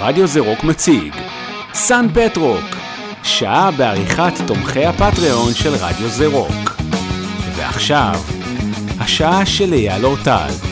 רדיו זה רוק מציג סן פטרוק, שעה בעריכת תומכי הפטריון של רדיו זה רוק. ועכשיו, השעה של אייל אורטל.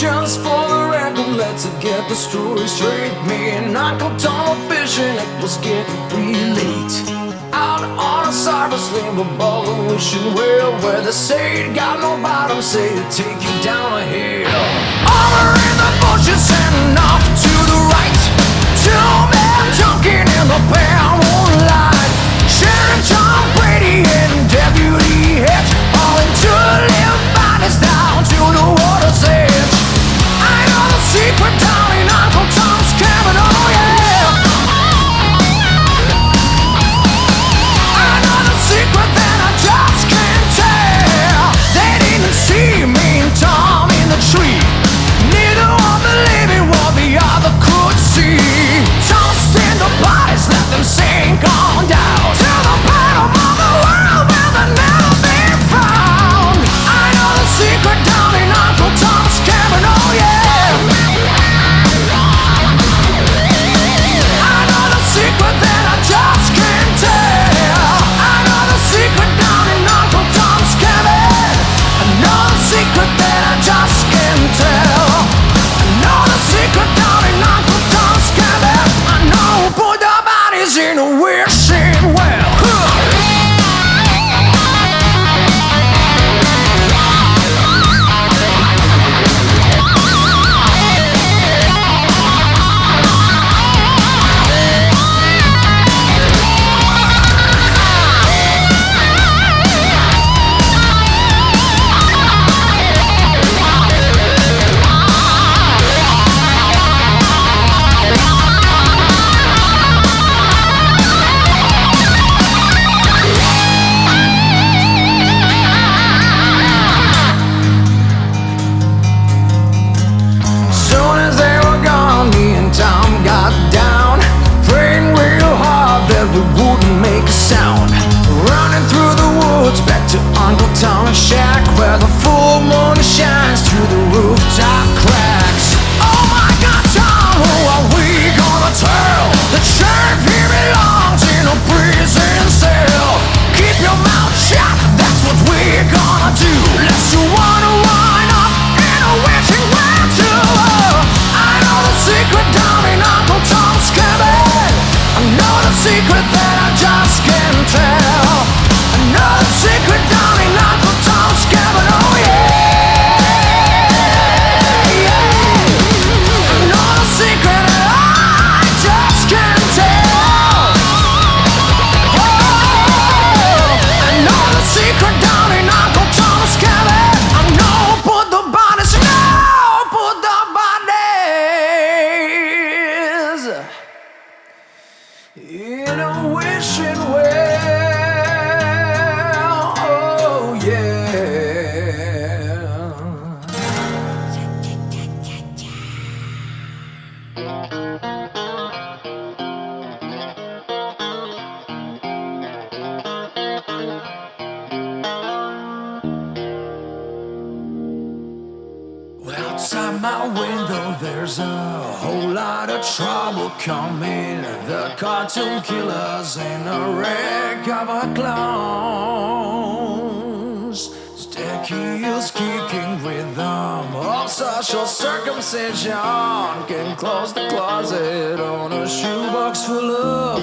just for the record, let's get the story straight. Me and Uncle Tom on fishing, it was getting. the well where the say got no bottom, say to take you down a hill. Armor in the bushes and off to the right. Two men talking in the pale moonlight. Sheriff Tom Brady and Deputy Hitch. outside my window, there's a whole lot of trouble coming. The cartoon killers and a wreck of our clowns. Sticky is kicking rhythm All social circumcision. Can close the closet on a shoebox full of.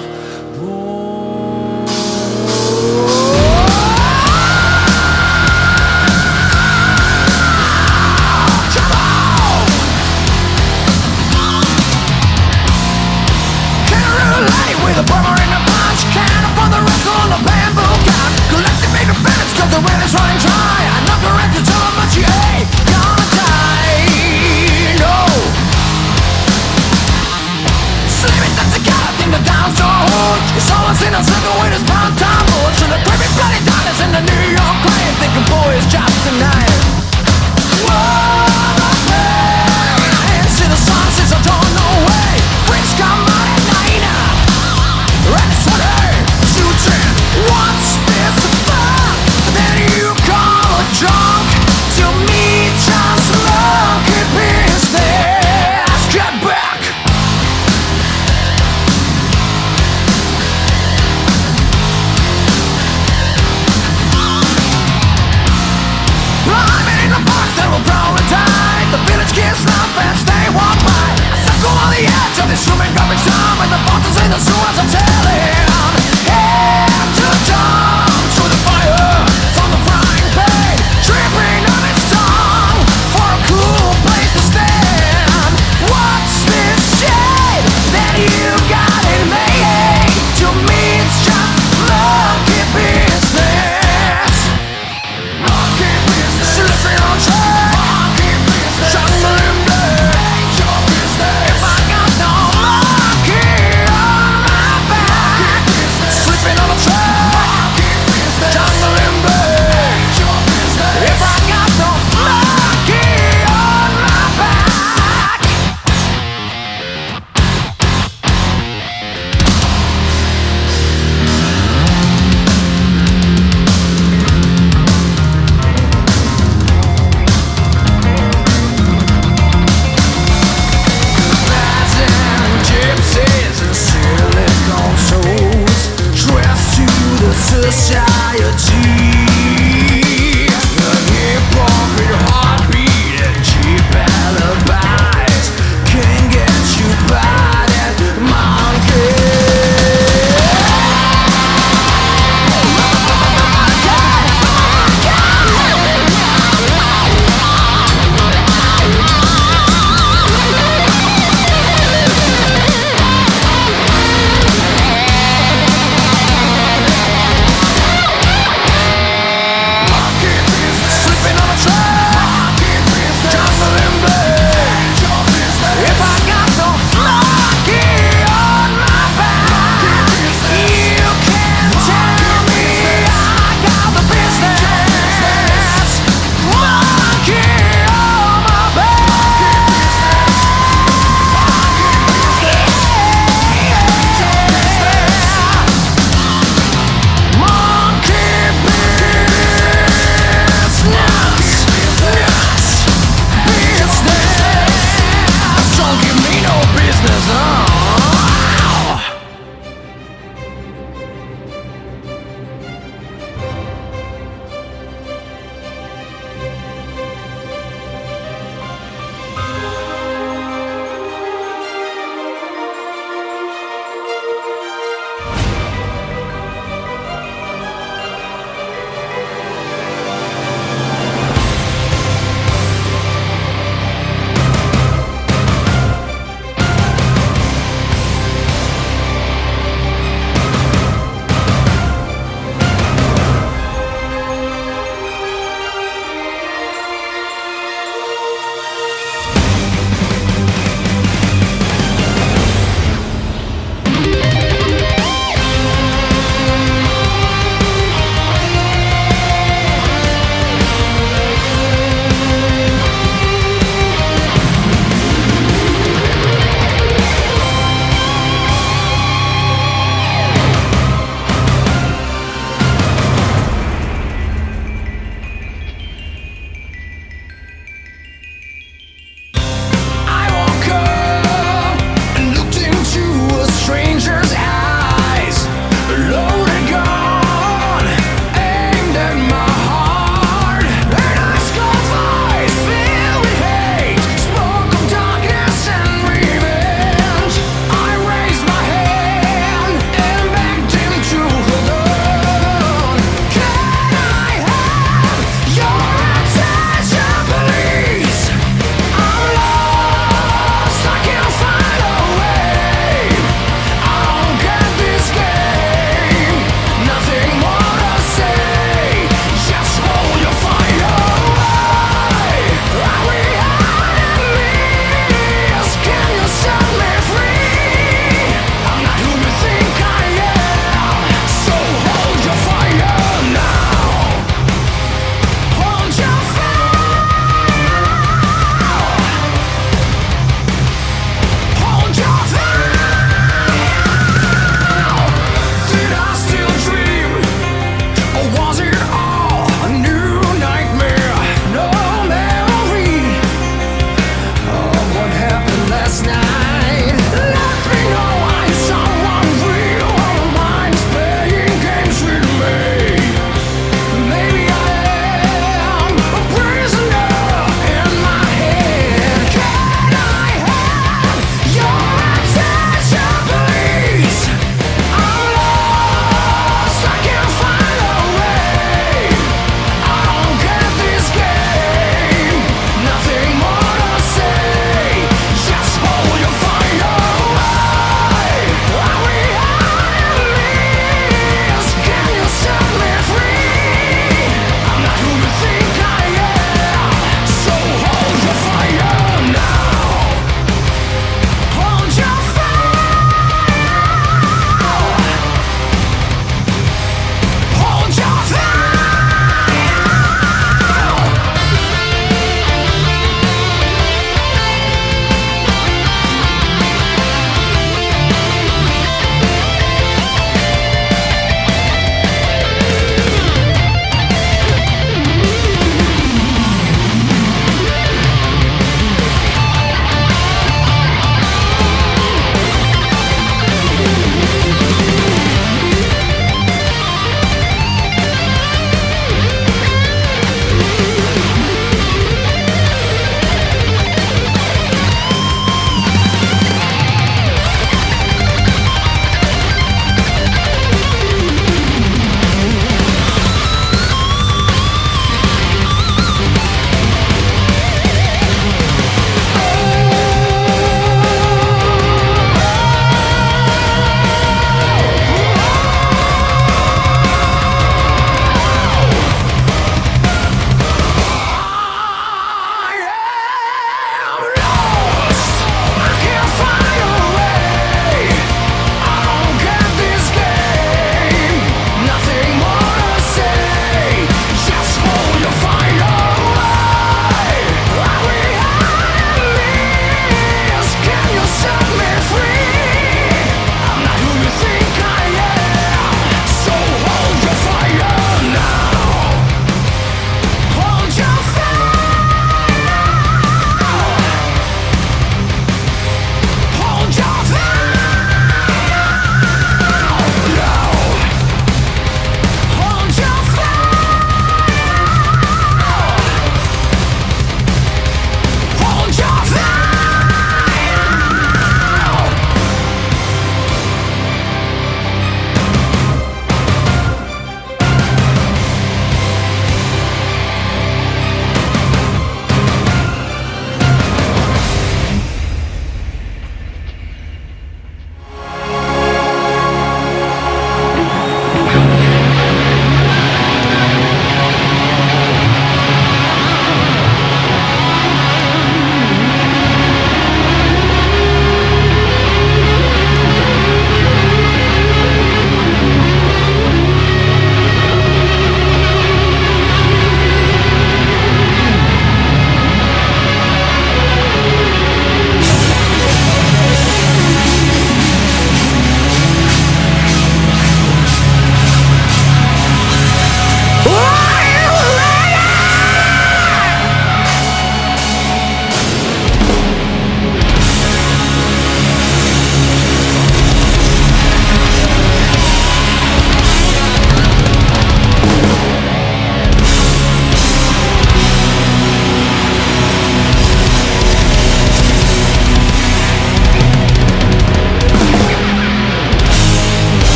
the plumber in the punch can. For the wrestle the bamboo gun Collecting paper bennets cause the well is running dry. I knock you're at the top but you ain't gonna die. No. Slamming that together in the down so hood It's always in a circle with his pound time. Bush the creepy bloody dollars in the New York crane Thinking boy it's just tonight.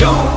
Don't